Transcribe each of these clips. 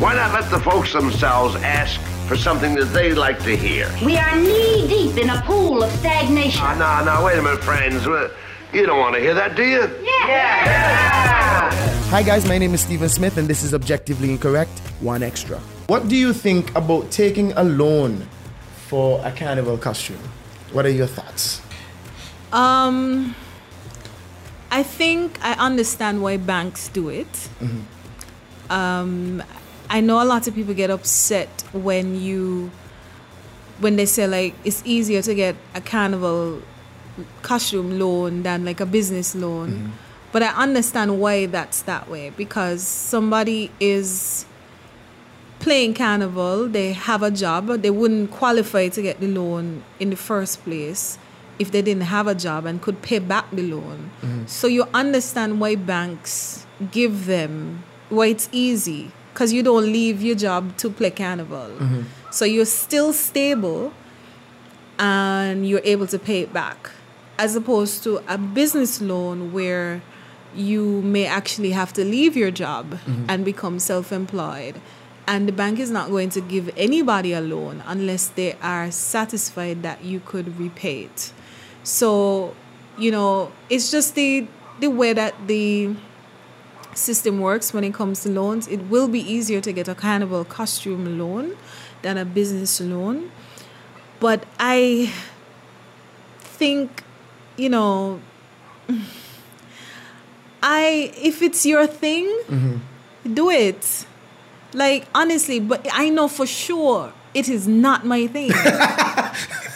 Why not let the folks themselves ask for something that they'd like to hear? We are knee deep in a pool of stagnation. Ah, no, no, wait a minute, friends. You don't want to hear that, do you? Yeah. yeah. Hi guys, my name is Stephen Smith and this is Objectively Incorrect, one extra. What do you think about taking a loan for a carnival costume? What are your thoughts? Um, I think I understand why banks do it. Um, I know a lot of people get upset when you when they say like it's easier to get a carnival costume loan than like a business loan. Mm-hmm. But I understand why that's that way because somebody is playing carnival, they have a job, they wouldn't qualify to get the loan in the first place if they didn't have a job and could pay back the loan. Mm-hmm. So you understand why banks give them why it's easy because you don't leave your job to play carnival. Mm-hmm. So you're still stable and you're able to pay it back. As opposed to a business loan where you may actually have to leave your job mm-hmm. and become self-employed. And the bank is not going to give anybody a loan unless they are satisfied that you could repay it. So you know it's just the the way that the system works when it comes to loans it will be easier to get a carnival costume loan than a business loan. But i think you know i if it's your thing mm-hmm. do it. Like honestly but i know for sure it is not my thing.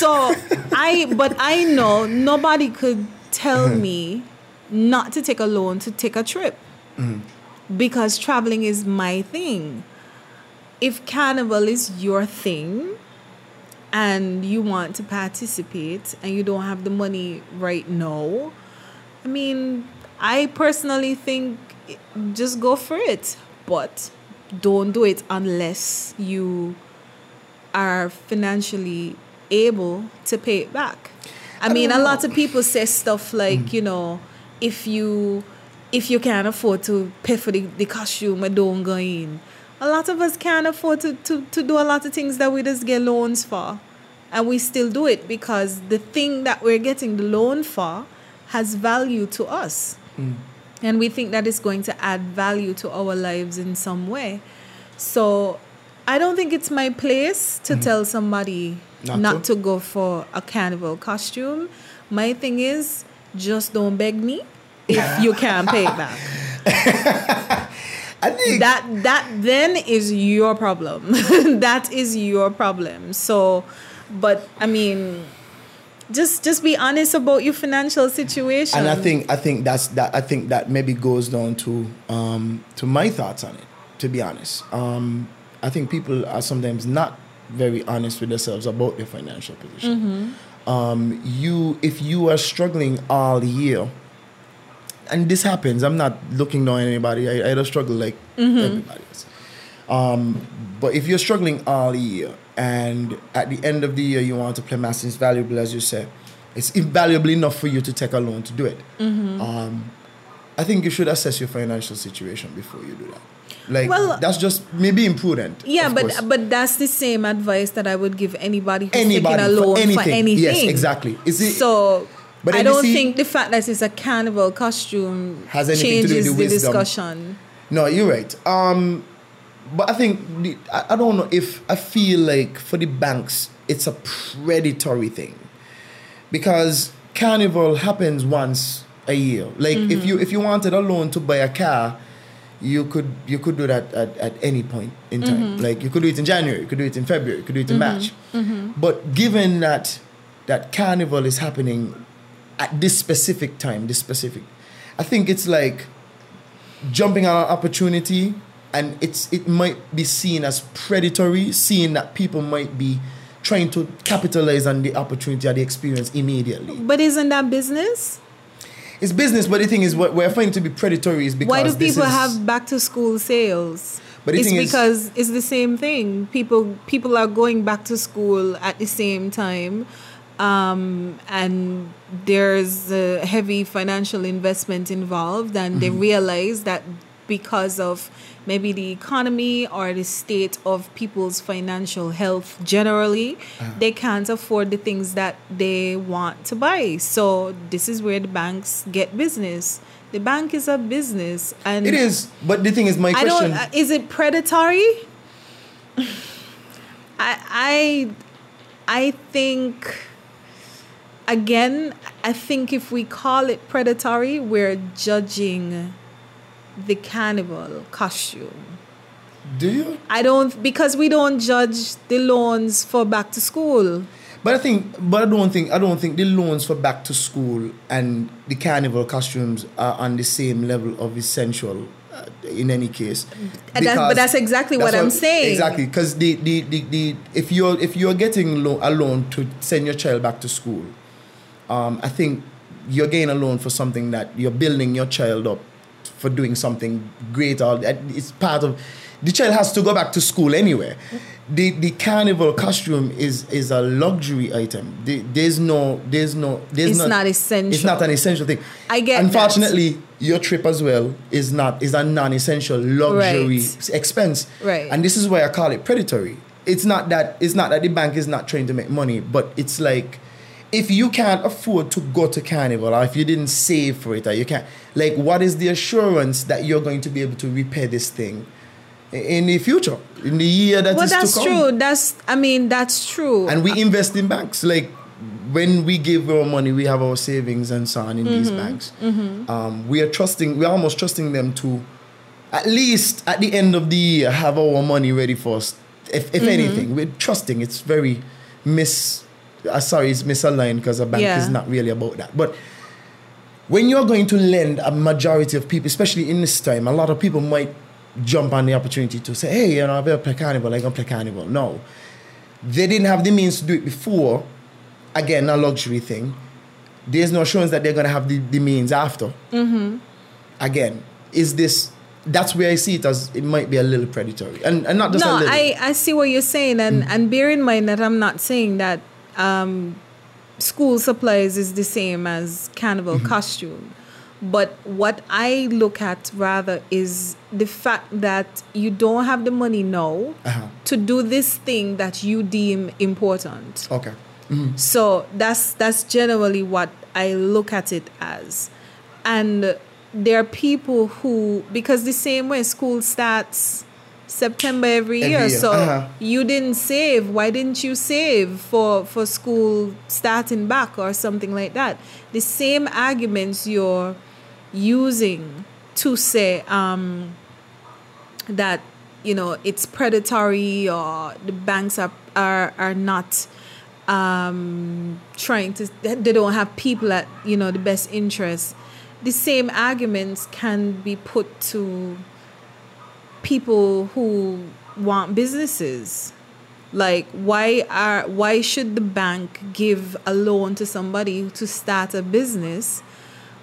So i but i know nobody could tell mm-hmm. me not to take a loan to take a trip. Mm-hmm. Because traveling is my thing. If carnival is your thing and you want to participate and you don't have the money right now, I mean, I personally think just go for it, but don't do it unless you are financially able to pay it back. I mean, a lot of people say stuff like, mm. you know, if you if you can't afford to pay for the, the costume, don't go in. A lot of us can't afford to, to, to do a lot of things that we just get loans for. And we still do it because the thing that we're getting the loan for has value to us. Mm. And we think that it's going to add value to our lives in some way. So I don't think it's my place to mm-hmm. tell somebody Not not, to? to go for a carnival costume. My thing is just don't beg me if you can't pay it back. I think that that then is your problem. that is your problem. So, but I mean, just just be honest about your financial situation. and I think I think that's that I think that maybe goes down to um, to my thoughts on it. To be honest, um, I think people are sometimes not very honest with themselves about their financial position. Um, you if you are struggling all year, and this happens. I'm not looking down on anybody. I, I don't struggle like everybody else. Um, but if you're struggling all year and at the end of the year you want to play mass, it's valuable as you said. It's invaluable enough for you to take a loan to do it. Um, I think you should assess your financial situation before you do that. Like Well- that's just maybe imprudent. yeah, but course. but that's the same advice that I would give anybody who's Anybody taking a loan for anything. anything. Yes, exactly. Is it- so? But I don't see- think the fact that it's a carnival costume Has anything to do with changes the the wisdom. discussion. No, you're right. Um, but I think the, I, I don't know if I feel like for the banks it's a predatory thing because carnival happens once a year. Like if you mm-hmm. if you wanted a loan to buy a car, you could you could do that at, at any point in time. Mm-hmm. Like you could do it in January, you could do it in February, you could do it in mm-hmm. March. But given that that carnival is happening at this specific time, this specific, I think it's like jumping on an opportunity and it's it might be seen as predatory seeing that people might be trying to capitalize on the opportunity or the experience immediately But isn't that business? It's business but the thing is what we're finding to be predatory is because Why do people is- have back to school sales? But the it's thing is- because it's the same thing. People people are going back to school at the same time, um, and there's a heavy financial investment involved, and they Mm-hmm. realize that because of maybe the economy or the state of people's financial health generally, Uh-huh. they can't afford the things that they want to buy. So this is where the banks get business. The bank is a business, and It is, but the thing is, my I question. don't. uh, Is it predatory? I I I think again. I think if we call it predatory, we're judging the carnival costume. do you? I don't because we don't judge the loans for back to school. But I think, but I don't think, I don't think the loans for back to school and the carnival costumes are on the same level of essential. Uh, in any case, And that- but that's exactly what I'm saying. Exactly, because the, the, the, the if you're if you're getting lo- a loan to send your child back to school, um, I think you're getting a loan for something that you're building your child up for doing something great. Or it's part of the child has to go back to school anyway. The the carnival costume is is a luxury item. The, there's no there's no there's It's not, not essential. It's not an essential thing. I get that. Unfortunately, your trip as well is not is a non-essential luxury Right. expense. Right. And this is why I call it predatory. It's not that it's not that the bank is not trying to make money, but it's like if you can't afford to go to carnival or if you didn't save for it or you can't like what is the assurance that you're going to be able to repair this thing in the future in the year that is Well, that's true. That's I mean that's true. and we invest in banks. Like when we give our money we have our savings and so on in these mm-hmm. banks. Mm-hmm. Um, we are trusting we're almost trusting them to at least at the end of the year have our money ready for us if, if mm-hmm. anything. We're trusting. It's very mis uh, sorry it's misaligned because a bank Yeah. is not really about that but when you're going to lend a majority of people, especially in this time, a lot of people might jump on the opportunity to say, hey, you know, I better play carnival, I'm gonna play carnival. No. They didn't have the means to do it before. Again, a luxury thing. There's no assurance that they're gonna have the, the means after. Again, is this that's where I see it as it might be a little predatory. And, and not just a no. I, I see what you're saying, and, Mm. and bear in mind that I'm not saying that um, school supplies is the same as carnival Mm-hmm. costume. But what I look at rather is the fact that you don't have the money now Uh-huh. to do this thing that you deem important. okay. So that's that's generally what I look at it as. And there are people who because the same way school starts September every, Every year. year, So uh-huh. you didn't save. Why didn't you save for for school starting back or something like that? The same arguments you're using to say um that you know it's predatory or the banks are are, are not um, trying to they don't have people at you know the best interest the same arguments can be put to people who want businesses. Like why are why should the bank give a loan to somebody to start a business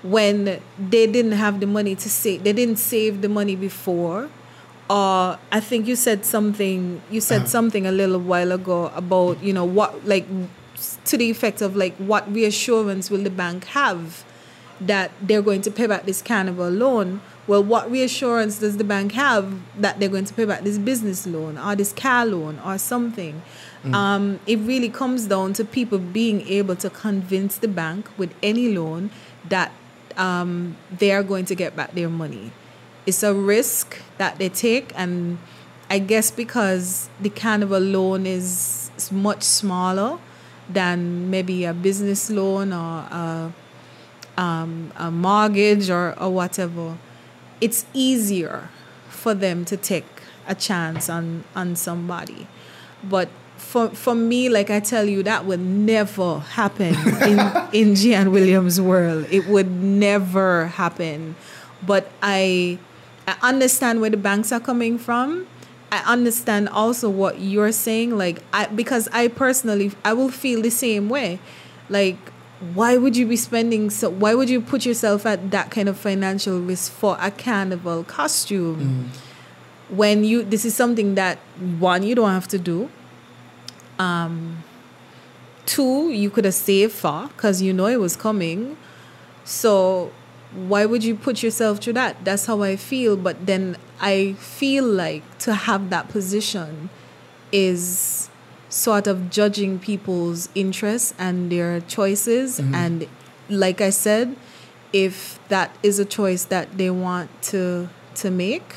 when they didn't have the money to save they didn't save the money before? Or i think you said something you said uh-huh. something a little while ago about you know what like to the effect of like what reassurance will the bank have that they're going to pay back this carnival loan well what reassurance does the bank have that they're going to pay back this business loan or this car loan or something? Um, it really comes down to people being able to convince the bank with any loan that um, they are going to get back their money. It's a risk that they take and i guess because the carnival loan is is much smaller than maybe a business loan or a, um, a mortgage or, or whatever it's easier for them to take a chance on on somebody. But for for me like i tell you that would never happen in in gian williams world. It would never happen. But i i understand where the banks are coming from. I understand also what you're saying like i because i personally i will feel the same way. Like why would you be spending so why would you put yourself at that kind of financial risk for a carnival costume? When you this is something that one you don't have to do. Um two you could have saved for because you know it was coming. So why would you put yourself through that? That's how i feel but then I feel like to have that position is sort of judging people's interests and their choices. And like I said, if that is a choice that they want to to make,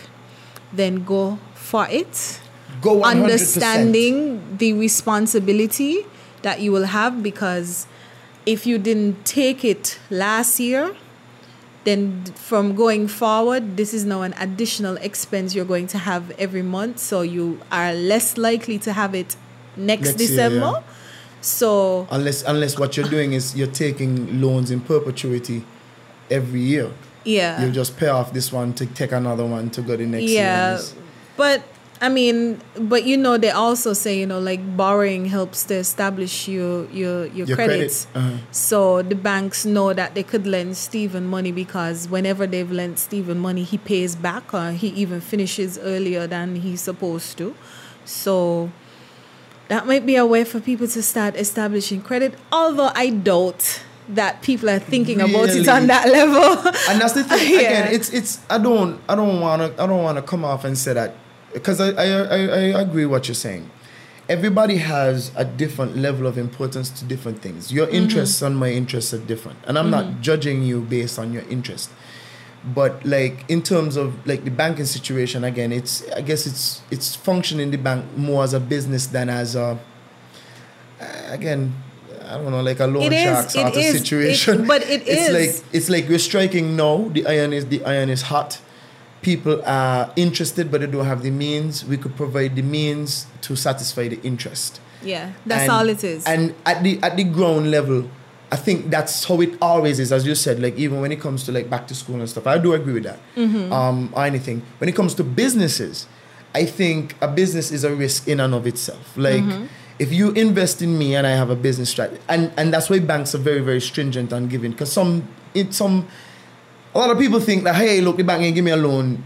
then go for it. Go 100%. Understanding the responsibility that you will have because if you didn't take it last year, then from going forward, this is now an additional expense you're going to have every month. So you are less likely to have it next, Next year, December. yeah. So Unless unless what you're doing is you're taking loans in perpetuity every year. yeah, You'll just pay off this one to take another one to go the next year. yeah. and But I mean, but you know, they also say you know like borrowing helps to establish your your your, Your credits. credit, uh-huh. So the banks know that they could lend Stephen money because whenever they've lent Stephen money, he pays back or he even finishes earlier than he's supposed to. So that might be a way for people to start establishing credit. Although I doubt that people are thinking about it on that level. and that's the thing. Yeah. again it's it's i don't i don't want to i don't want to come off and say that because I, I i i agree what you're saying. Everybody has a different level of importance to different things. Your mm-hmm. interests and my interests are different. And i'm not mm-hmm. judging you based on your interest but like in terms of like the banking situation again it's i guess it's it's functioning the bank more as a business than as a uh, again i don't know like a loan It shark sort of is, situation it- but it it's is. like it's like we're striking now the iron is the iron is hot people are interested but they don't have the means we could provide the means to satisfy the interest yeah, that's and, all it is. And at the at the ground level, I think that's how it always is, as you said. Like even when it comes to like back to school and stuff, I do agree with that. Mm-hmm. Um, or anything. When it comes to businesses, I think a business is a risk in and of itself. Like Mm-hmm. if you invest in me and I have a business strategy, and and that's why banks are very very stringent on giving, because some in some a lot of people think that hey, look, the bank ain't give me a loan.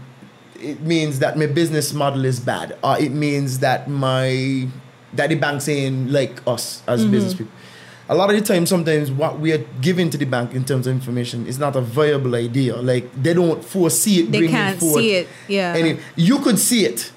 It means that my business model is bad, or it means that my that the banks ain't like us as Mm-hmm. business people. A lot of the time, sometimes what we are giving to the bank in terms of information is not a viable idea. Like they don't foresee it. They can't see it, yeah. And it- you could see it.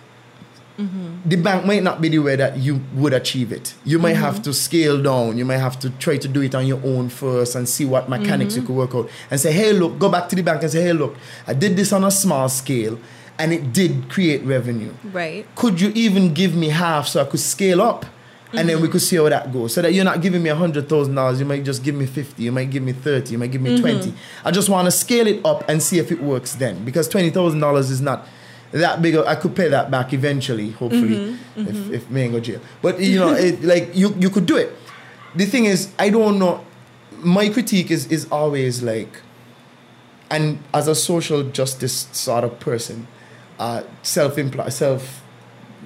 Mm-hmm. The bank might not be the way that you would achieve it. You might mm-hmm. have to scale down. You might have to try to do it on your own first and see what mechanics you mm-hmm. could work out. And say, hey, look, go back to the bank and say, hey, look, I did this on a small scale and it did create revenue. right. Could you even give me half so I could scale up? And then we could see how that goes. So that you're not giving me a hundred thousand dollars, you might just give me fifty, you might give me thirty, you might give me twenty. I just want to scale it up and see if it works then. Because twenty thousand dollars is not that big. I could pay that back eventually, hopefully, if if me ain't go jail. But you know, it, like you you could do it. The thing is, I don't know. My critique is is always like and as a social justice sort of person, uh, self-employed, self,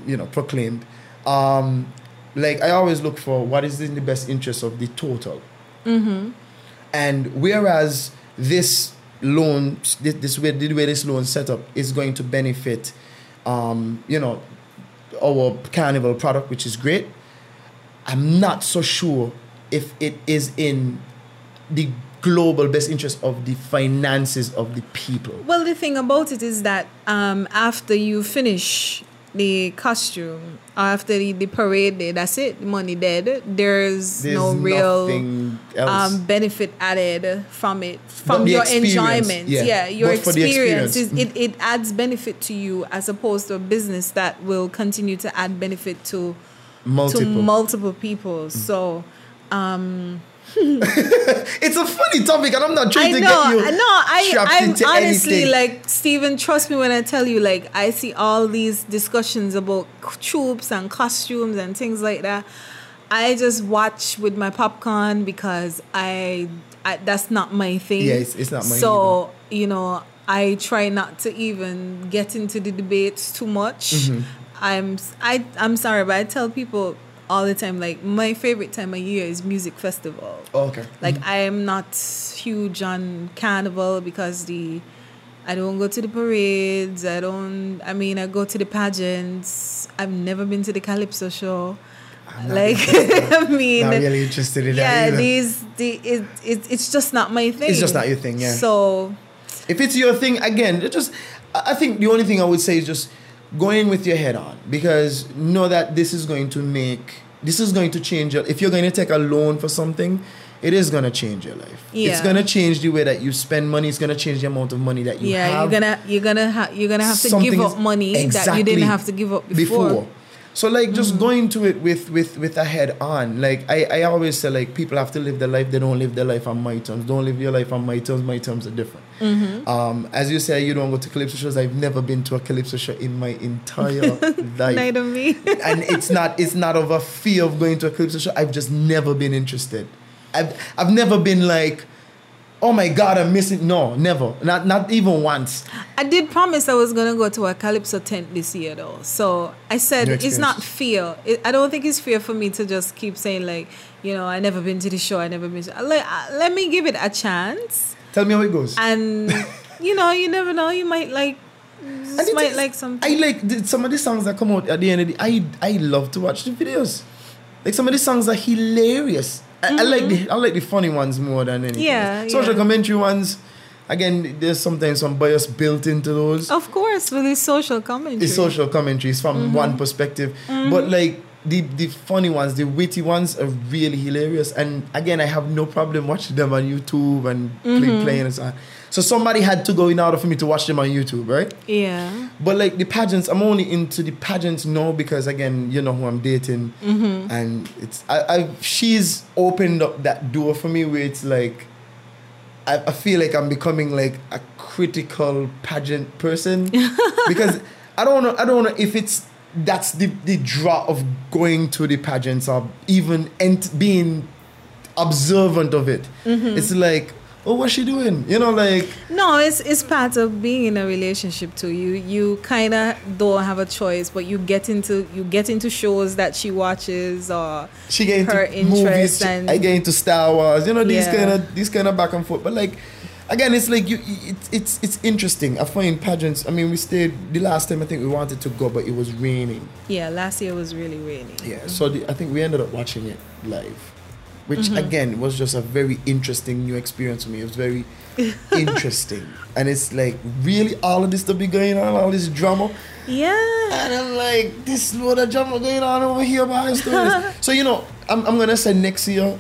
you know, proclaimed, um, like I always look for what is in the best interest of the total. And whereas this loan, this, this way, the way this loan set up is going to benefit, um, you know, our carnival product, which is great. I'm not so sure if it is in the global best interest of the finances of the people. Well, the thing about it is that um, after you finish the costume, after the, the parade day, that's it. The money dead. There's, There's no real um, benefit added from it, from your enjoyment. yeah. Yeah, your But experience. experience. Is, it, it adds benefit to you as opposed to a business that will continue to add benefit to Multiple. to multiple people. So. it's a funny topic, and I'm not trying I to know, get you I know. I, trapped I'm into honestly anything. like Stephen. Trust me when I tell you, like I see all these discussions about troupes and costumes and things like that. I just watch with my popcorn because I, I that's not my thing. Yeah, it's- it's not mine So you know, I try not to even get into the debates too much. Mm-hmm. I'm I I'm sorry, but I tell people all the time like my favorite time of year is music festival. Oh, okay. Like mm-hmm. I am not huge on carnival because the I don't go to the parades. I don't. I mean, I go to the pageants. I've never been to the calypso show. Like I mean, Not really interested in that yeah, these the it, it it's just not my thing. It's just not your thing, yeah. So if it's your thing again just I think the only thing I would say is just go in with your head on. Because know that this is going to make this is going to change your if you're going to take a loan for something it is going to change your life. Yeah. it's going to change the way that you spend money. It's going to change the amount of money that you yeah, have. you're gonna you're gonna ha- you're gonna have to give up money that you didn't have to give up before. So like just go into it with with with a head on. Like I, I always say like people have to live their life. They don't live their life on my terms. Don't live your life on my terms. My terms are different. Mm-hmm. Um, as you say, you don't go to calypso shows. I've never been to a calypso show in my entire life Neither me. and it's not it's not of a fear of going to a calypso show. I've just never been interested. I've I've never been like, oh my god, I'm missing. No, never. Not not even once. I did promise I was gonna go to a calypso tent this year though. So I said it's not fear. It, I don't think it's fear for me to just keep saying like, you know, I never been to the show. I never been. To, uh, let me give it a chance. Tell me how it goes. And you know, you never know. You might like. Might is- like something. I like the, some of the songs that come out at the end of the. I I love to watch the videos. Like some of the songs are hilarious. I, I like the I like the funny ones more than anything. Yeah. Social yeah. commentary ones. Again, there's sometimes some bias built into those. Of course, with the social commentary. the social commentaries from Mm-hmm. one perspective. But like the the funny ones, the witty ones are really hilarious. And again, I have no problem watching them on YouTube and Mm-hmm. play, playing and so on. So somebody had to go in order for me to watch them on YouTube, right? Yeah. But like the pageants, I'm only into the pageants now because again, you know who I'm dating, Mm-hmm. and it's I, I she's opened up that door for me where it's like I, I feel like I'm becoming like a critical pageant person because I don't know I don't know if it's that's the the draw of going to the pageants or even ent- being observant of it. Mm-hmm. It's like oh what's she doing? You know like No, it's it's part of being in a relationship too. You you kind of don't have a choice, but you get into you get into shows that she watches or she get her movies. interests she- and- I get into Star Wars. You know these Yeah. kind of these kind of back and forth. But like again, it's like you. It's it's it's interesting. I find pageants. I mean, we stayed the last time. I think we wanted to go, but it was raining. yeah. Last year was really raining. Yeah. So the, I think we ended up watching it live, which Mm-hmm. again was just a very interesting new experience for me. It was very interesting, and it's like really all of this to be going on, all this drama. Yeah. And I'm like, this load of drama going on over here behind stories. so you know, I'm, I'm gonna say next year,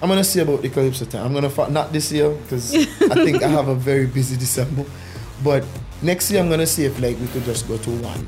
I'm gonna see about the Calypso time. I'm gonna fi- not this year because I think I have a very busy December, but next year I'm gonna see if like we could just go to one